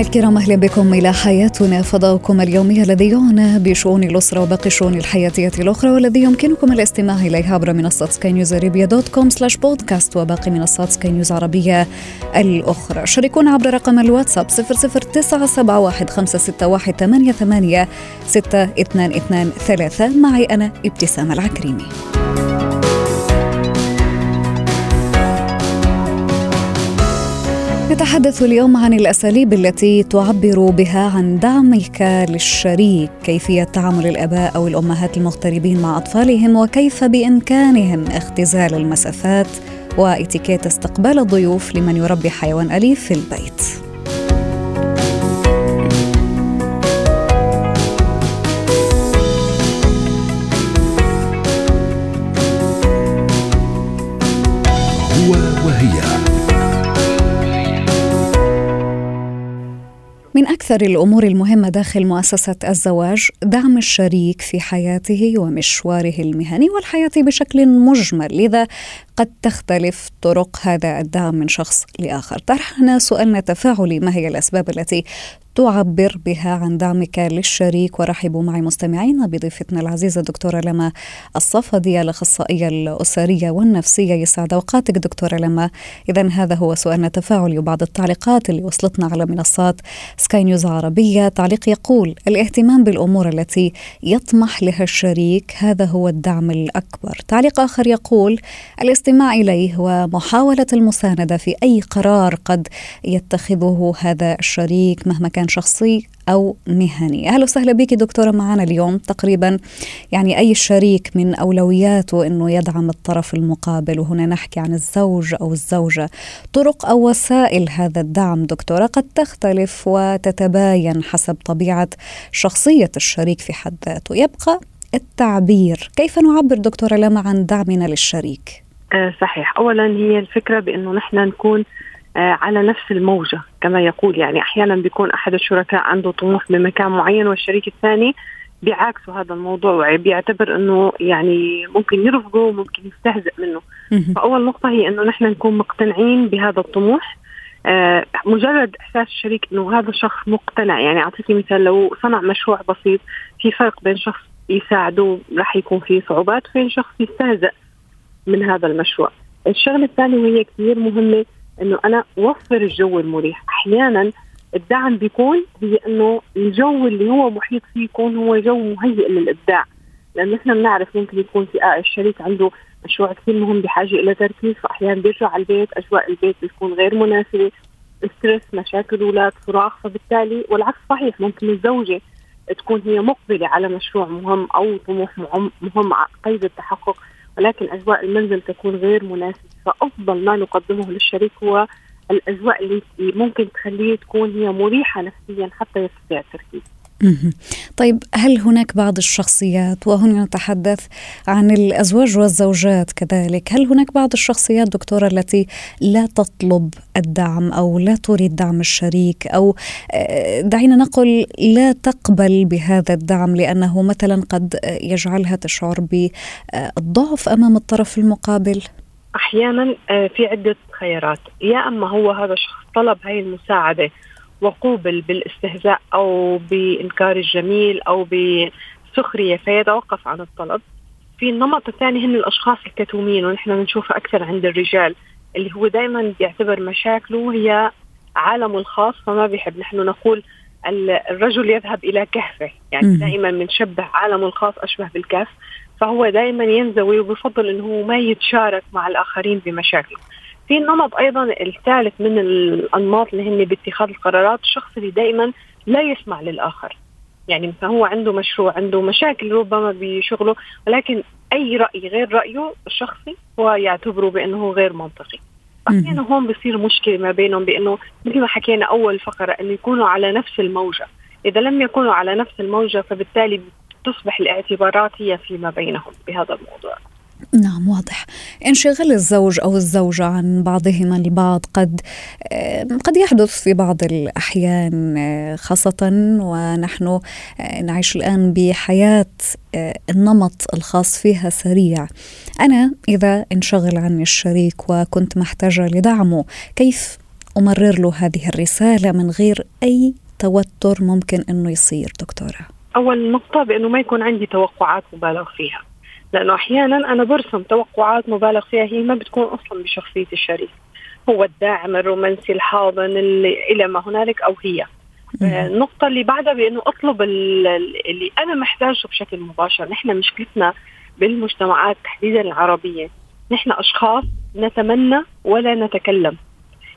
الكرام أهلا بكم إلى حياتنا فضاؤكم اليومي الذي يعنى بشؤون الأسرة وباقي الشؤون الحياتية الأخرى والذي يمكنكم الاستماع اليه عبر منصة سكاي نيوز ارابيا dot com slash بودكاست وباقي منصات سكاي نيوز عربية الأخرى. شاركونا عبر رقم الواتساب 00971 معي أنا ابتسام العكريمي. نتحدث اليوم عن الأساليب التي تعبر بها عن دعمك للشريك، كيفية تعامل الآباء أو الأمهات المغتربين مع أطفالهم وكيف بإمكانهم اختزال المسافات وإتيكيت استقبال الضيوف لمن يربي حيوان أليف في البيت. أكثر الأمور المهمة داخل مؤسسة الزواج دعم الشريك في حياته ومشواره المهني والحياة بشكل مجمل. لذا قد تختلف طرق هذا الدعم من شخص لآخر. طرحنا سؤالنا تفاعلي ما هي الأسباب التي تعبر بها عن دعمك للشريك؟ ورحبوا معي مستمعينا بضيفتنا العزيزة دكتورة لما الصفدي الأخصائية الأسرية والنفسية يسعد أوقاتك دكتورة لما. إذا هذا هو سؤالنا التفاعلي وبعض التعليقات اللي وصلتنا على منصات سكاي نيوز عربية. تعليق يقول الاهتمام بالأمور التي يطمح لها الشريك هذا هو الدعم الأكبر. تعليق آخر يقول الاستماع إليه ومحاولة المساندة في أي قرار قد يتخذه هذا الشريك مهما كان شخصي أو مهني. أهلا وسهلا بك دكتورة معنا اليوم. تقريبا يعني أي شريك من أولوياته أنه يدعم الطرف المقابل. وهنا نحكي عن الزوج أو الزوجة. طرق أو وسائل هذا الدعم دكتورة قد تختلف وتتباين حسب طبيعة شخصية الشريك في حد ذاته. يبقى التعبير. كيف نعبر دكتورة لما عن دعمنا للشريك؟ آه صحيح. أولا هي الفكرة بأنه نحن نكون آه، على نفس الموجة كما يقول. يعني أحيانا بيكون أحد الشركاء عنده طموح بمكان معين والشريك الثاني بيعاكسوا هذا الموضوع وبيعتبر أنه يعني ممكن يرفضه وممكن يستهزئ منه. فأول نقطة هي أنه نحن نكون مقتنعين بهذا الطموح. آه مجرد إحساس الشريك أنه هذا الشخص مقتنع. يعني أعطيكي مثال لو صنع مشروع بسيط في فرق بين شخص يساعده راح يكون في صعوبات وبين شخص يستهزئ من هذا المشروع. الشغلة الثانية وهي كثير مهمة إنه أنا أوفر الجو المريح. أحيانا الدعم بيكون هي إنه الجو اللي هو محيط فيه يكون هو جو مهيئ للإبداع. لأنه نحن بنعرف ممكن يكون في آه الشريك عنده مشروع كثير مهم بحاجة إلى تركيز فاحيانا بيرجع على البيت أجواء البيت بتكون غير مناسبة stress مشاكل أولاد صراخ فبالتالي والعكس صحيح ممكن الزوجة تكون هي مقبلة على مشروع مهم أو طموح مهم قيد التحقق. ولكن أجواء المنزل تكون غير مناسبة فأفضل ما نقدمه للشريك هو الأجواء اللي ممكن تخليه تكون هي مريحة نفسيا حتى يستطيع التركيز. طيب هل هناك بعض الشخصيات وهنا نتحدث عن الأزواج والزوجات كذلك، هل هناك بعض الشخصيات دكتورة التي لا تطلب الدعم أو لا تريد دعم الشريك أو آه، دعينا نقل لا تقبل بهذا الدعم لأنه مثلا قد يجعلها تشعر بالضعف أمام الطرف المقابل؟ أحيانا آه، في عدة خيارات يا أما هو هذا الشخص طلب هاي المساعدة وقوبل بالاستهزاء أو بإنكار الجميل أو بسخرية فيتوقف عن الطلب. في النمط الثاني هن الأشخاص الكتومين ونحن بنشوفها أكثر عند الرجال اللي هو دائما بيعتبر مشاكله هي عالمه الخاص فما بيحب. نحن نقول الرجل يذهب إلى كهفه يعني دائما بنشبه عالمه الخاص أشبه بالكهف فهو دائما ينزوي وبفضل إنه ما يتشارك مع الآخرين بمشاكله. في نمط أيضا الثالث من الأنماط اللي هن باتخاذ القرارات الشخص اللي دائما لا يسمع للآخر. يعني هو عنده مشروع عنده مشاكل ربما بشغله ولكن أي رأي غير رأيه الشخصي هو يعتبره بأنه غير منطقي. أحيانا هون بصير مشكلة ما بينهم بأنه مثل ما حكينا أول فقرة إنه يكونوا على نفس الموجة. إذا لم يكونوا على نفس الموجة فبالتالي تصبح الاعتبارات هي فيما بينهم بهذا الموضوع. نعم واضح. انشغال الزوج أو الزوجة عن بعضهما البعض قد قد يحدث في بعض الأحيان خاصة ونحن نعيش الآن بحياة النمط الخاص فيها سريع. أنا إذا انشغل عني الشريك وكنت محتاجة لدعمه كيف أمرر له هذه الرسالة من غير أي توتر ممكن إنه يصير دكتورة؟ أول نقطة بأنه ما يكون عندي توقعات مبالغ فيها. لأنه أحيانا أنا برسم توقعات مبالغ فيها هي ما بتكون أصلا بشخصيه الشريك هو الداعم الرومانسي الحاضن اللي إلى ما هنالك أو هي. آه، النقطة اللي بعدها بأنه أطلب اللي أنا محتاجه بشكل مباشر. نحن مشكلتنا بالمجتمعات تحديدا العربية. نحن أشخاص نتمنى ولا نتكلم.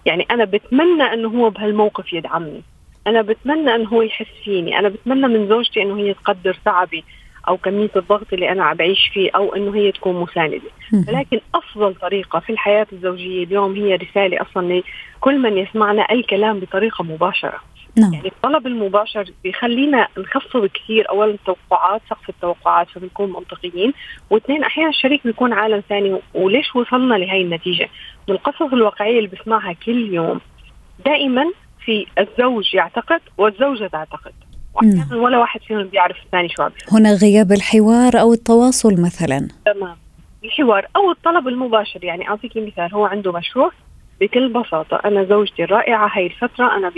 يعني أنا بتمنى أنه هو بهالموقف يدعمني. أنا بتمنى أنه هو يحس فيني. أنا بتمنى من زوجتي أنه هي تقدر تعبي. أو كميه الضغط اللي أنا عم بعيش فيه أو إنه هي تكون مساندة. ولكن أفضل طريقة في الحياة الزوجية اليوم هي رسالة أصلا لكل من يسمعنا أي كلام بطريقة مباشرة. نعم. يعني الطلب المباشر بيخلينا نخفض كثير اولا التوقعات سقف التوقعات فبنكون منطقيين. واثنين أحيانا الشريك بيكون عالم ثاني وليش وصلنا لهي النتيجة؟ من القصص الواقعية اللي بسمعها كل يوم دائما في الزوج يعتقد والزوجة تعتقد. واحيانا ولا واحد فيهم بيعرف الثاني شو عم هنا غياب الحوار أو التواصل مثلا. تمام. الحوار أو الطلب المباشر يعني اعطيكي مثال هو عنده مشروع بكل بساطة. أنا زوجتي الرائعة هاي الفترة أنا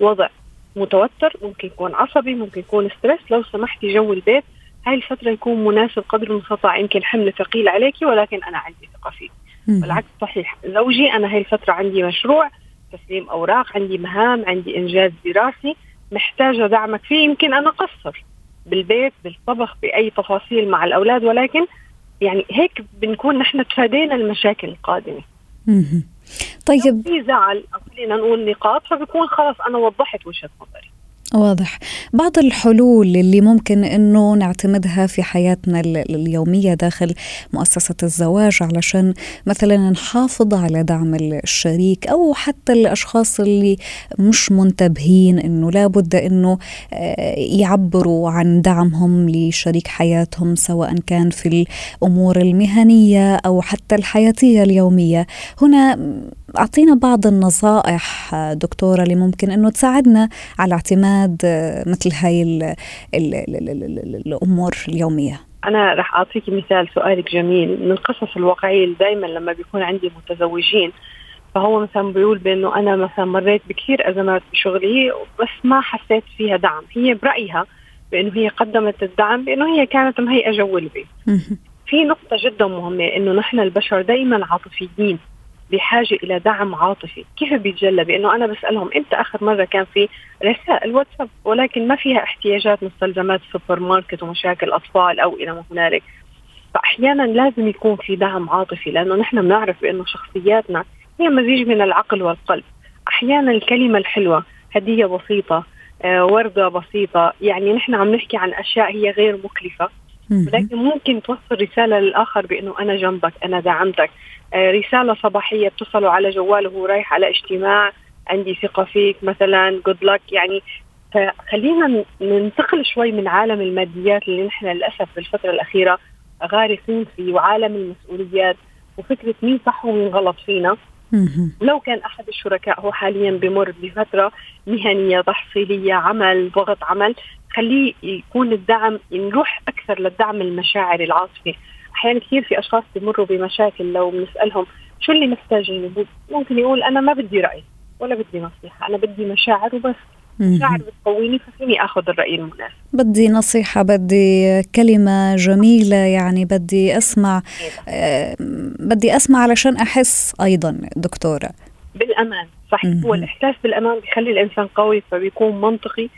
بوضع متوتر ممكن يكون عصبي ممكن يكون stress لو سمحتي جو البيت هاي الفترة يكون مناسب قدر المستطاع. يمكن حمل ثقيل عليك ولكن أنا عندي ثقة فيك والعكس صحيح. زوجي أنا هاي الفترة عندي مشروع تسليم أوراق عندي مهام عندي إنجاز دراسي. محتاجة دعمك فيه يمكن أنا قصر بالبيت بالطبخ بأي تفاصيل مع الأولاد ولكن يعني هيك بنكون نحن تفادينا المشاكل القادمة. طيب. في زعل خلينا نقول نقاط فبكون خلص أنا وضحت وجهة نظري. واضح. بعض الحلول اللي ممكن إنه نعتمدها في حياتنا اليومية داخل مؤسسة الزواج علشان مثلا نحافظ على دعم الشريك أو حتى الأشخاص اللي مش منتبهين إنه لابد إنه آه، يعبروا عن دعمهم لشريك حياتهم سواء كان في الأمور المهنية أو حتى الحياتية اليومية. هنا أعطينا بعض النصائح دكتورة اللي ممكن إنه تساعدنا على اعتماد مثل هاي ال ال ال ال الأمور اليومية. أنا رح أعطيك مثال سؤالك جميل. من القصص الواقعيه دائما لما بيكون عندي متزوجين فهو مثلا بيقول بأنه أنا مثلا مريت بكثير أزمات بشغلي بس ما حسيت فيها دعم. هي برأيها بأنه هي قدمت الدعم بأنه هي كانت مهيئة جو البيت. في نقطة جدا مهمة إنه نحن البشر دائما عاطفيين. بحاجة إلى دعم عاطفي، كيف بيتجلى؟ بأنه أنا بسألهم إمتى آخر مرة كان في رسائل واتساب ولكن ما فيها احتياجات مستلزمات السوبر ماركت ومشاكل أطفال أو إلى ما هنالك. فأحيانا لازم يكون في دعم عاطفي لأنه نحن بنعرف بأنه شخصياتنا هي مزيج من العقل والقلب. أحيانا الكلمة الحلوة هدية بسيطة آه، وردة بسيطة يعني نحن عم نحكي عن أشياء هي غير مكلفة ولكن ممكن توصل رسالة للآخر بأنه أنا جنبك أنا دعمتك رسالة صباحية بتصلوا على جواله وهو رايح على اجتماع عندي ثقة فيك مثلا جود لك يعني فخلينا ننتقل شوي من عالم الماديات اللي نحن للأسف بالفترة الأخيرة غارقين فيه وعالم المسؤوليات وفكرة مين صح ومين غلط فينا. لو كان أحد الشركاء هو حاليا بمر بفترة مهنية تحصيليه عمل ضغط عمل خليه يكون الدعم نروح أكثر للدعم المشاعري العاطفي. أحيانا كثير في أشخاص بمروا بمشاكل لو بنسألهم شو اللي محتاجينه ممكن يقول أنا ما بدي رأي ولا بدي نصيحة أنا بدي مشاعر وبس. مشاعر بتقويني ففيني آخذ الرأي المناسب. بدي نصيحة بدي كلمة جميلة يعني بدي أسمع آه بدي أسمع علشان أحس أيضا دكتورة. بالأمان صحيح هو الإحساس بالأمان بيخلي الإنسان قوي فبيكون منطقي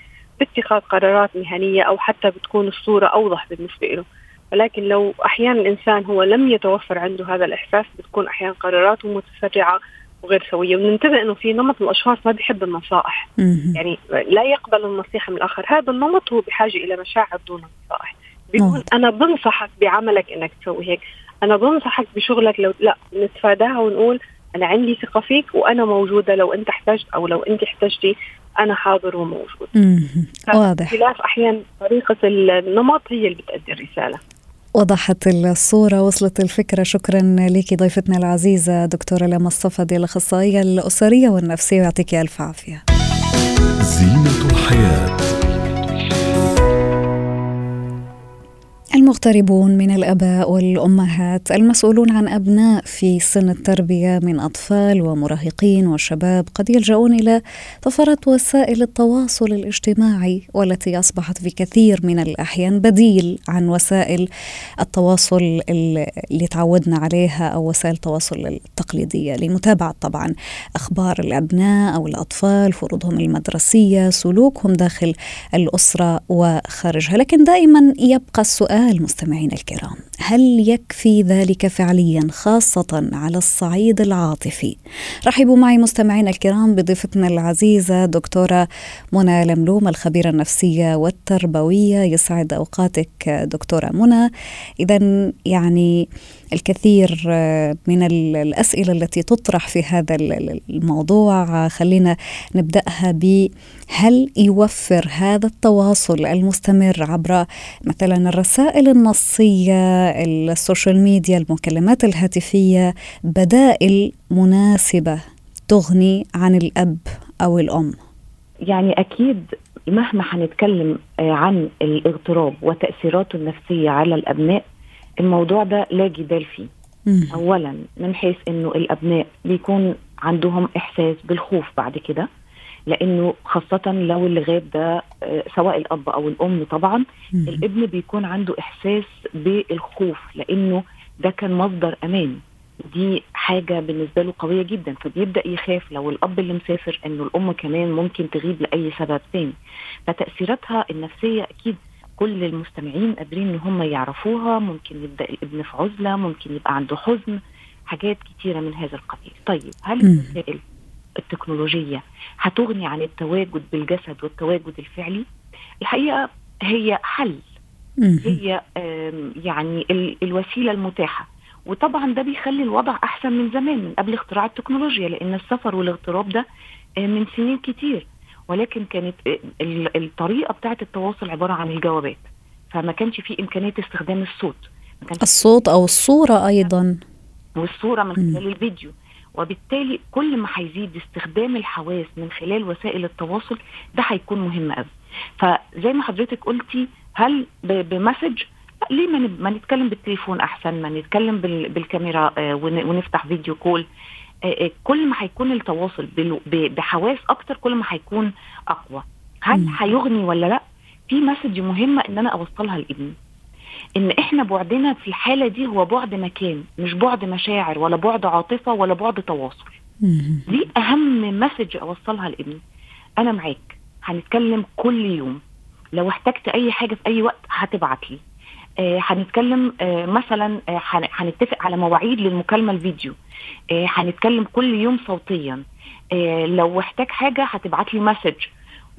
باتخاذ قرارات مهنية أو حتى بتكون الصورة أوضح بالنسبة له ولكن لو أحيانا الإنسان هو لم يتوفر عنده هذا الإحساس بتكون أحيانا قراراته متسرعه وغير سوية. وننتبه إنه في نمط من الأشخاص ما بيحب النصائح. يعني لا يقبل النصيحة من الآخر. هذا النمط هو بحاجة إلى مشاعر دون نصائح بيقول أنا بنصحك بعملك إنك تسوي هيك. أنا بنصحك بشغلك لو لا نتفاداها ونقول أنا عندي ثقة فيك وأنا موجودة. لو أنت احتجت أو لو أنت احتجتي أنا حاضر وموجود. واضح. اختلاف أحيانا طريقة النمط هي اللي بتأدي الرسالة. وضحت الصورة وصلت الفكرة. شكرا لك ضيفتنا العزيزة دكتورة لما الصفدي الأخصائية الأسرية والنفسية يعطيك ألف عافية. زينة الحياة. المغتربون من الآباء والأمهات المسؤولون عن أبناء في سن التربية من أطفال ومراهقين وشباب قد يلجؤون إلى طفرات وسائل التواصل الاجتماعي والتي أصبحت في كثير من الأحيان بديل عن وسائل التواصل اللي تعودنا عليها أو وسائل التواصل التقليدية. لمتابعة طبعا أخبار الأبناء أو الأطفال فروضهم المدرسية سلوكهم داخل الأسرة وخارجها. لكن دائما يبقى السؤال مستمعينا الكرام. هل يكفي ذلك فعليا خاصة على الصعيد العاطفي؟ رحبوا معي مستمعينا الكرام بضيفتنا العزيزة دكتورة منى لملوم الخبيرة النفسية والتربوية. يسعد أوقاتك دكتورة منى. إذا يعني الكثير من الأسئلة التي تطرح في هذا الموضوع خلينا نبدأها ب هل يوفر هذا التواصل المستمر عبر مثلا الرسائل النصية السوشيال ميديا المكالمات الهاتفية بدائل مناسبة تغني عن الأب أو الأم. يعني أكيد مهما حنتكلم عن الاغتراب وتأثيراته النفسية على الأبناء الموضوع ده لا جدال فيه. اولا من حيث إنه الأبناء بيكون عندهم إحساس بالخوف بعد كده. لأنه خاصة لو اللي غاب ده سواء الأب أو الأم طبعا. الابن بيكون عنده إحساس بالخوف لأنه ده كان مصدر أمان. دي حاجة بالنسبة له قوية جدا. فبيبدأ يخاف لو الأب اللي مسافر إنه الأم كمان ممكن تغيب لأي سبب تاني. فتأثيراتها النفسية أكيد كل المستمعين قادرين إن هم يعرفوها. ممكن يبدأ الابن في عزلة ممكن يبقى عنده حزن حاجات كتيرة من هذا القبيل. طيب هل الوسائل التكنولوجية. هتغني عن التواجد بالجسد والتواجد الفعلي. الحقيقة هي حل. هي يعني الوسيلة المتاحة. وطبعا ده بيخلي الوضع أحسن من زمان من قبل اختراع التكنولوجيا لأن السفر والاغتراب ده من سنين كتير. ولكن كانت الطريقة بتاعة التواصل عبارة عن الجوابات. فما كانش في إمكانية استخدام الصوت. الصوت أو الصورة أيضا. والصورة من خلال الفيديو. وبالتالي كل ما هيزيد استخدام الحواس من خلال وسائل التواصل ده هيكون مهم قوي. فزي ما حضرتك قلتي هل بمسج؟ ليه ما نتكلم بالتليفون أحسن؟ ما نتكلم بالكاميرا ونفتح فيديو كول. كل ما هيكون التواصل بحواس أكتر كل ما هيكون أقوى. هل هيغني ولا لأ؟ في message مهمه إن أنا أوصلها لابني. إن إحنا بعدنا في الحالة دي هو بعد مكان مش بعد مشاعر ولا بعد عاطفة ولا بعد تواصل. دي أهم message أوصلها لابني. أنا معاك. هنتكلم كل يوم. لو احتجت أي حاجة في أي وقت هتبعت لي. هنتكلم آه مثلا هنتفق آه على مواعيد للمكالمة الفيديو. هنتكلم آه كل يوم صوتيا. لو احتاج حاجة هتبعت لي مسج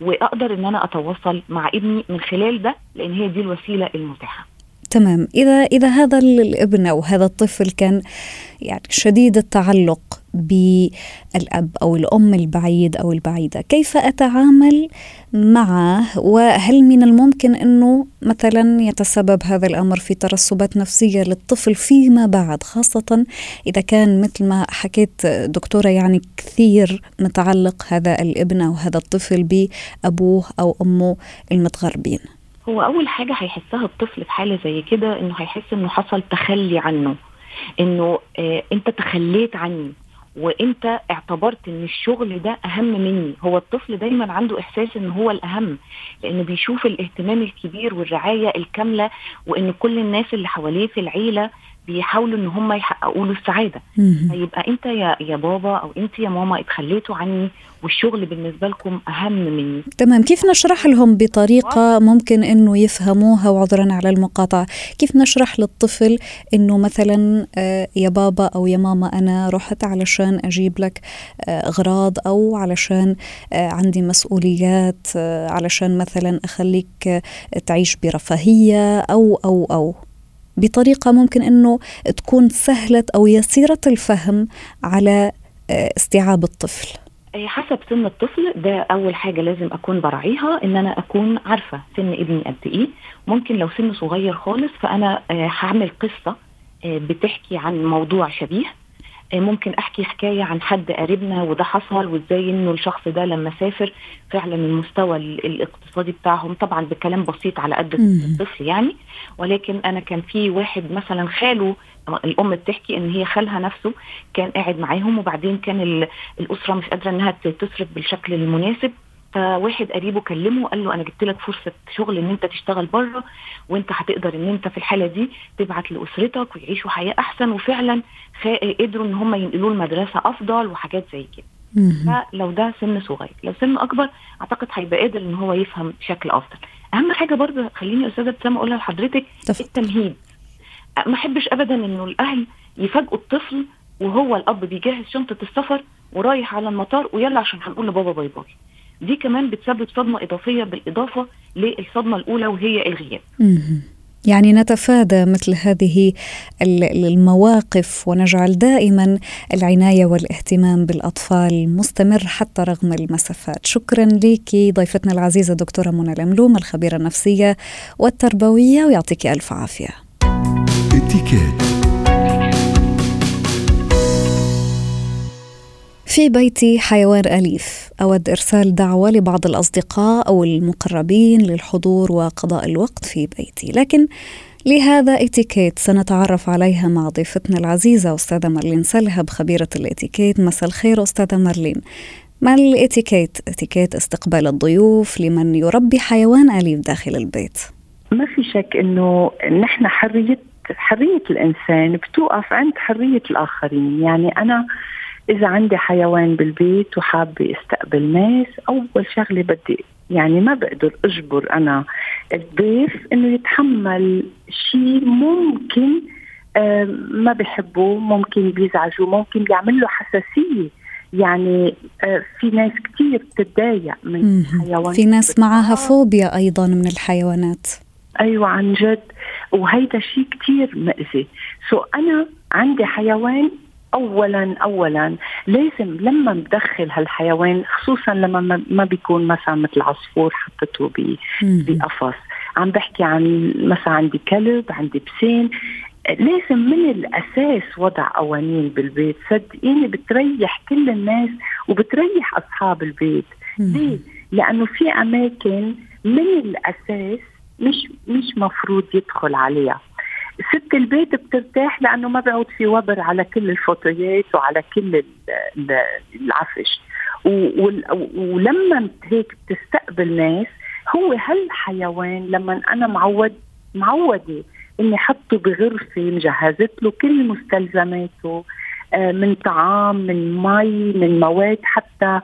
وأقدر إن أنا أتواصل مع ابني من خلال ده لأن هي دي الوسيلة المتاحة. تمام. إذا إذا هذا الابن أو هذا الطفل كان يعني شديد التعلق بالأب أو الأم البعيد أو البعيدة كيف أتعامل معه؟ وهل من الممكن أنه مثلا يتسبب هذا الأمر في ترسبات نفسية للطفل فيما بعد؟ خاصة إذا كان مثل ما حكيت دكتورة يعني كثير متعلق هذا الابن أو هذا الطفل بأبوه أو أمه المتغربين. هو أول حاجة هيحسها الطفل في حالة زي كده إنه هيحس إنه حصل تخلي عنه إنه آه أنت تخليت عني وأنت اعتبرت إن الشغل ده أهم مني. هو الطفل دايما عنده إحساس إن هو الأهم لأنه بيشوف الاهتمام الكبير والرعاية الكاملة وإن كل الناس اللي حواليه في العيلة بيحاولوا إن هم يحققوا له السعادة. فيبقى أنت يا يا بابا أو أنت يا ماما اتخليتوا عني والشغل بالنسبة لكم أهم مني. تمام. كيف نشرح لهم بطريقة ممكن إنه يفهموها وعذرا على المقاطعة؟ كيف نشرح للطفل إنه مثلا يا بابا أو يا ماما أنا رحت علشان أجيب لك أغراض أو علشان عندي مسؤوليات علشان مثلا أخليك تعيش برفاهية أو أو أو. بطريقة ممكن إنه تكون سهلة أو يسيرة الفهم على استيعاب الطفل. آه، حسب سن الطفل ده أول حاجة لازم أكون براعيها إن أنا أكون عارفة سن ابني قد إيه ممكن لو سن صغير خالص فأنا آه، هعمل قصة آه، بتحكي عن موضوع شبيه ممكن أحكي حكاية عن حد قريبنا وده حصل وإزاي إنه الشخص ده لما سافر فعلا المستوى الاقتصادي بتاعهم طبعا بكلام بسيط على قد الطفل يعني. ولكن أنا كان في واحد مثلا خاله الأم بتحكي إن هي خالها نفسه كان قاعد معاهم وبعدين كان الأسرة مش قادرة إنها تصرف بالشكل المناسب. فواحد قريبه كلمه قال له أنا جبت لك فرصة شغل إن أنت تشتغل بره وأنت هتقدر إن أنت في الحالة دي تبعت لأسرتك ويعيشوا حياة أحسن وفعلا قدروا إن هم ينقلوا المدرسة أفضل وحاجات زي كده. فلو ده سن صغير لو سن أكبر أعتقد هيبقى قادر إن هو يفهم بشكل أفضل. أهم حاجة برضه خليني أستاذة ابتسام أقولها لحضرتك التمهيد. ما أحبش ابدا انه الأهل يفاجئوا الطفل وهو الأب بيجهز شنطة السفر ورايح على المطار ويلا عشان هنقول لبابا باي باي. دي كمان بتسبب صدمة إضافية بالإضافة للصدمة الأولى وهي الغياب يعني نتفادى مثل هذه المواقف ونجعل دائما العناية والاهتمام بالأطفال مستمر حتى رغم المسافات. شكرا لك ضيفتنا العزيزة دكتورة منى الاملوم الخبيرة النفسية والتربوية ويعطيك ألف عافية. في بيتي حيوان أليف أود إرسال دعوة لبعض الأصدقاء أو المقربين للحضور وقضاء الوقت في بيتي لكن لهذا إتيكيت سنتعرف عليها مع ضيفتنا العزيزة أستاذة مارلين سلهب خبيرة الإتيكيت. مساء الخير أستاذة مارلين. ما الإتيكيت؟ إتيكيت استقبال الضيوف لمن يربي حيوان أليف داخل البيت. ما في شك إنه نحن حرية حرية الإنسان بتوقف عند حرية الآخرين. يعني أنا إذا عندي حيوان بالبيت وحابة أستقبل ناس أول شغلة بدي يعني ما بقدر أجبر أنا الضيف إنه يتحمل شيء ممكن ما بحبه ممكن بيزعجه ممكن بيعمل له حساسية. يعني آه، في ناس كثير بتتضايق من الحيوانات في ناس معها فوبيا أيضا من الحيوانات. أيوه عن جد. وهيدا شيء كثير مأذي. سو أنا عندي حيوان اولا اولا لازم لما بدخل هالحيوان خصوصا لما ما بيكون مثلا مثل عصفور حطته بقفص. عم بحكي عن مثلا عندي كلب عندي بسين. لازم من الأساس وضع قوانين بالبيت. صدقيني بتريح كل الناس وبتريح أصحاب البيت. ليه؟ لأنه في أماكن من الأساس مش مش مفروض يدخل عليها. ست البيت بترتاح لأنه ما بيعود في وبر على كل الفوتويات وعلى كل العفش. ولما هيك بتستقبل ناس هو هالحيوان لما أنا معود معودة إني حطه بغرفة مجهزت له كل مستلزماته آه، من طعام من مي من مواد حتى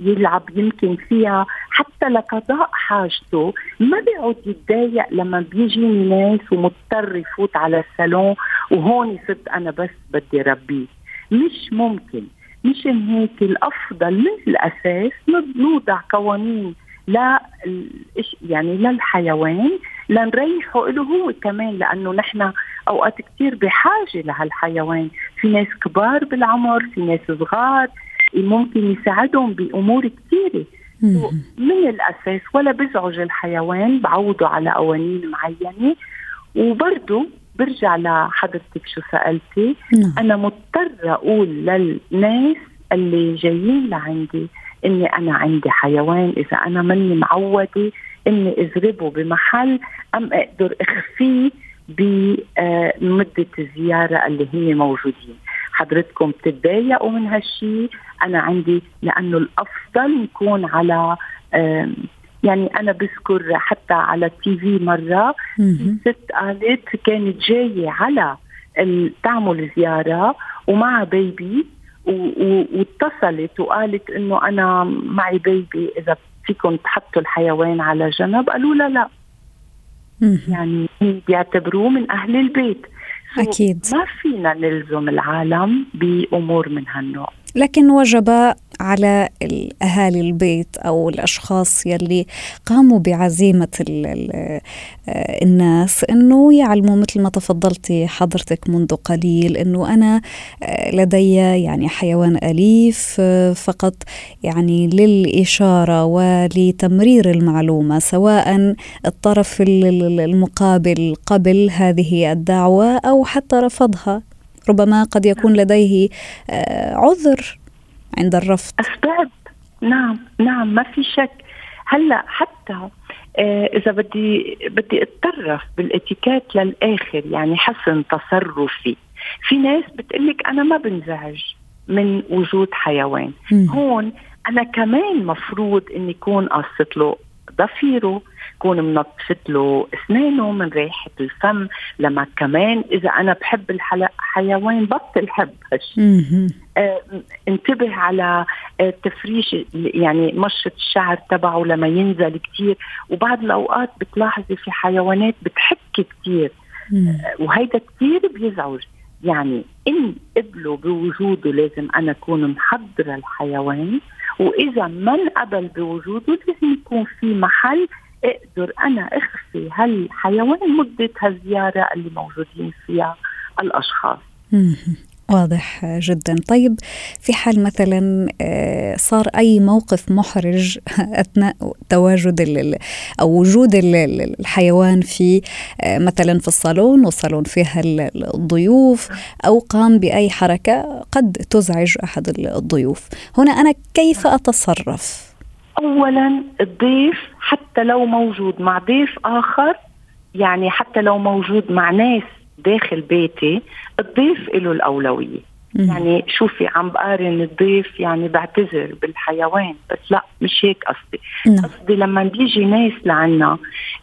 يلعب يمكن فيها حتى لقضاء حاجته. ما بيعود يتضايق لما بيجيني ناس ومضطر يفوت على الصالون وهون صرت أنا بس بدي ربيه. مش ممكن. مشان هيك الأفضل من الاساس نوضع قوانين لا يعني للحيوان لنريحه له هو كمان لأنه نحن أوقات كثير بحاجة لهالحيوان. في ناس كبار بالعمر في ناس صغار. ممكن يساعدهم بأمور كثيرة. من الأساس ولا بزعج الحيوان بعوضه على قوانين معينة. وبرضه برجع لحضرتك شو سألتي. نعم. أنا مضطرة أقول للناس اللي جايين لعندي إني أنا عندي حيوان. إذا أنا ماني معودة إني أضربه بمحل أم أقدر أخفيه بمدة الزيارة اللي هي موجودين. حضرتكم بتتضايقوا من هالشيء أنا عندي لأنه الأفضل نكون على يعني أنا بذكر حتى على التي في مرة ست قالت كانت جاية على تعمل زياره ومع بيبي واتصلت وقالت إنه أنا معي بيبي إذا فيكم تحطوا الحيوان على جنب. قالوا لا لا. يعني بيعتبروه من أهل البيت. أكيد. ما فينا نلزم العالم بأمور من هالنوع. لكن وجب على أهالي البيت أو الأشخاص يلي قاموا بعزيمة آه، الناس أنه يعلموا مثل ما تفضلتي حضرتك منذ قليل أنه أنا آه، لدي يعني حيوان أليف آه، فقط يعني للإشارة ولتمرير المعلومة سواء الطرف المقابل قبل هذه الدعوة أو حتى رفضها. ربما قد يكون لديه عذر عند الرفض. أسباب. نعم نعم ما في شك. هلأ حتى آه إذا بدي بدي اتطرف بالإتيكيت للآخر يعني حسن تصرفي. في ناس بتقلك أنا ما بنزعج من وجود حيوان. م. هون أنا كمان مفروض إني يكون قصت له. ضفيره كون منظفت له اسنانه من ريحة الفم. لما كمان إذا أنا بحب الحيوان بطل حب هالشيء آه انتبه على آه تفريش يعني مشط الشعر تبعه لما ينزل كثير وبعض الأوقات بتلاحظي في حيوانات بتحك كثير آه وهيدا كثير بيزعج. يعني إن قبلوا بوجوده لازم أنا أكون محضرة الحيوان وإذا ما انقبل بوجوده لازم يكون في محل أقدر أنا أخفي هالحيوان مده هالزيارة اللي موجودين فيها الأشخاص. واضح جدا طيب في حال مثلا آه، صار أي موقف محرج أثناء تواجد أو وجود الحيوان في آه، مثلا في الصالون والصالون فيها الضيوف أو قام بأي حركة قد تزعج أحد الضيوف هنا أنا كيف أتصرف؟ اولا الضيف حتى لو موجود مع ضيف آخر يعني حتى لو موجود مع ناس داخل بيتي الضيف له الأولوية. يعني شوفي عم بقارن الضيف يعني بعتذر بالحيوان بس لا مش هيك قصدي. نعم. قصدي لما بيجي ناس لعنا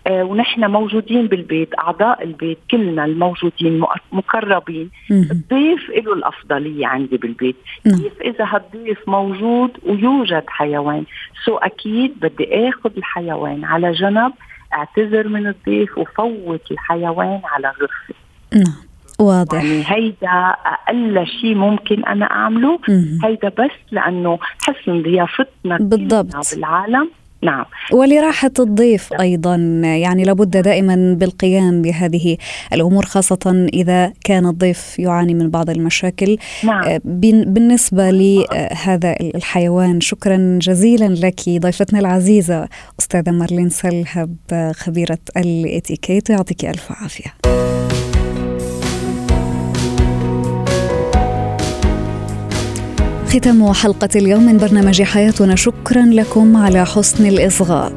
آه ونحن موجودين بالبيت أعضاء البيت كلنا الموجودين مقربين الضيف له الأفضلية عندي بالبيت. نعم. كيف إذا هالضيف موجود ويوجد حيوان؟ سو أكيد بدي آخذ الحيوان على جنب أعتذر من الضيف وفوت الحيوان على غرفتي. نعم واضح. يعني هيدا أقل شيء ممكن أنا أعمله. مم. هيدا بس لأنه حسن ضيافتنا بالضبط. بالعالم. نعم. ولراحة الضيف أيضا يعني لابد دائما بالقيام بهذه الأمور خاصة إذا كان الضيف يعاني من بعض المشاكل. نعم. آه، بالنسبة لهذا الحيوان شكرا جزيلا لك ضيفتنا العزيزة أستاذة مارلين سلهب خبيرة الإتيكيت يعطيك ألف عافية. ختام حلقة اليوم من برنامج حياتنا. شكرا لكم على حسن الإصغاء.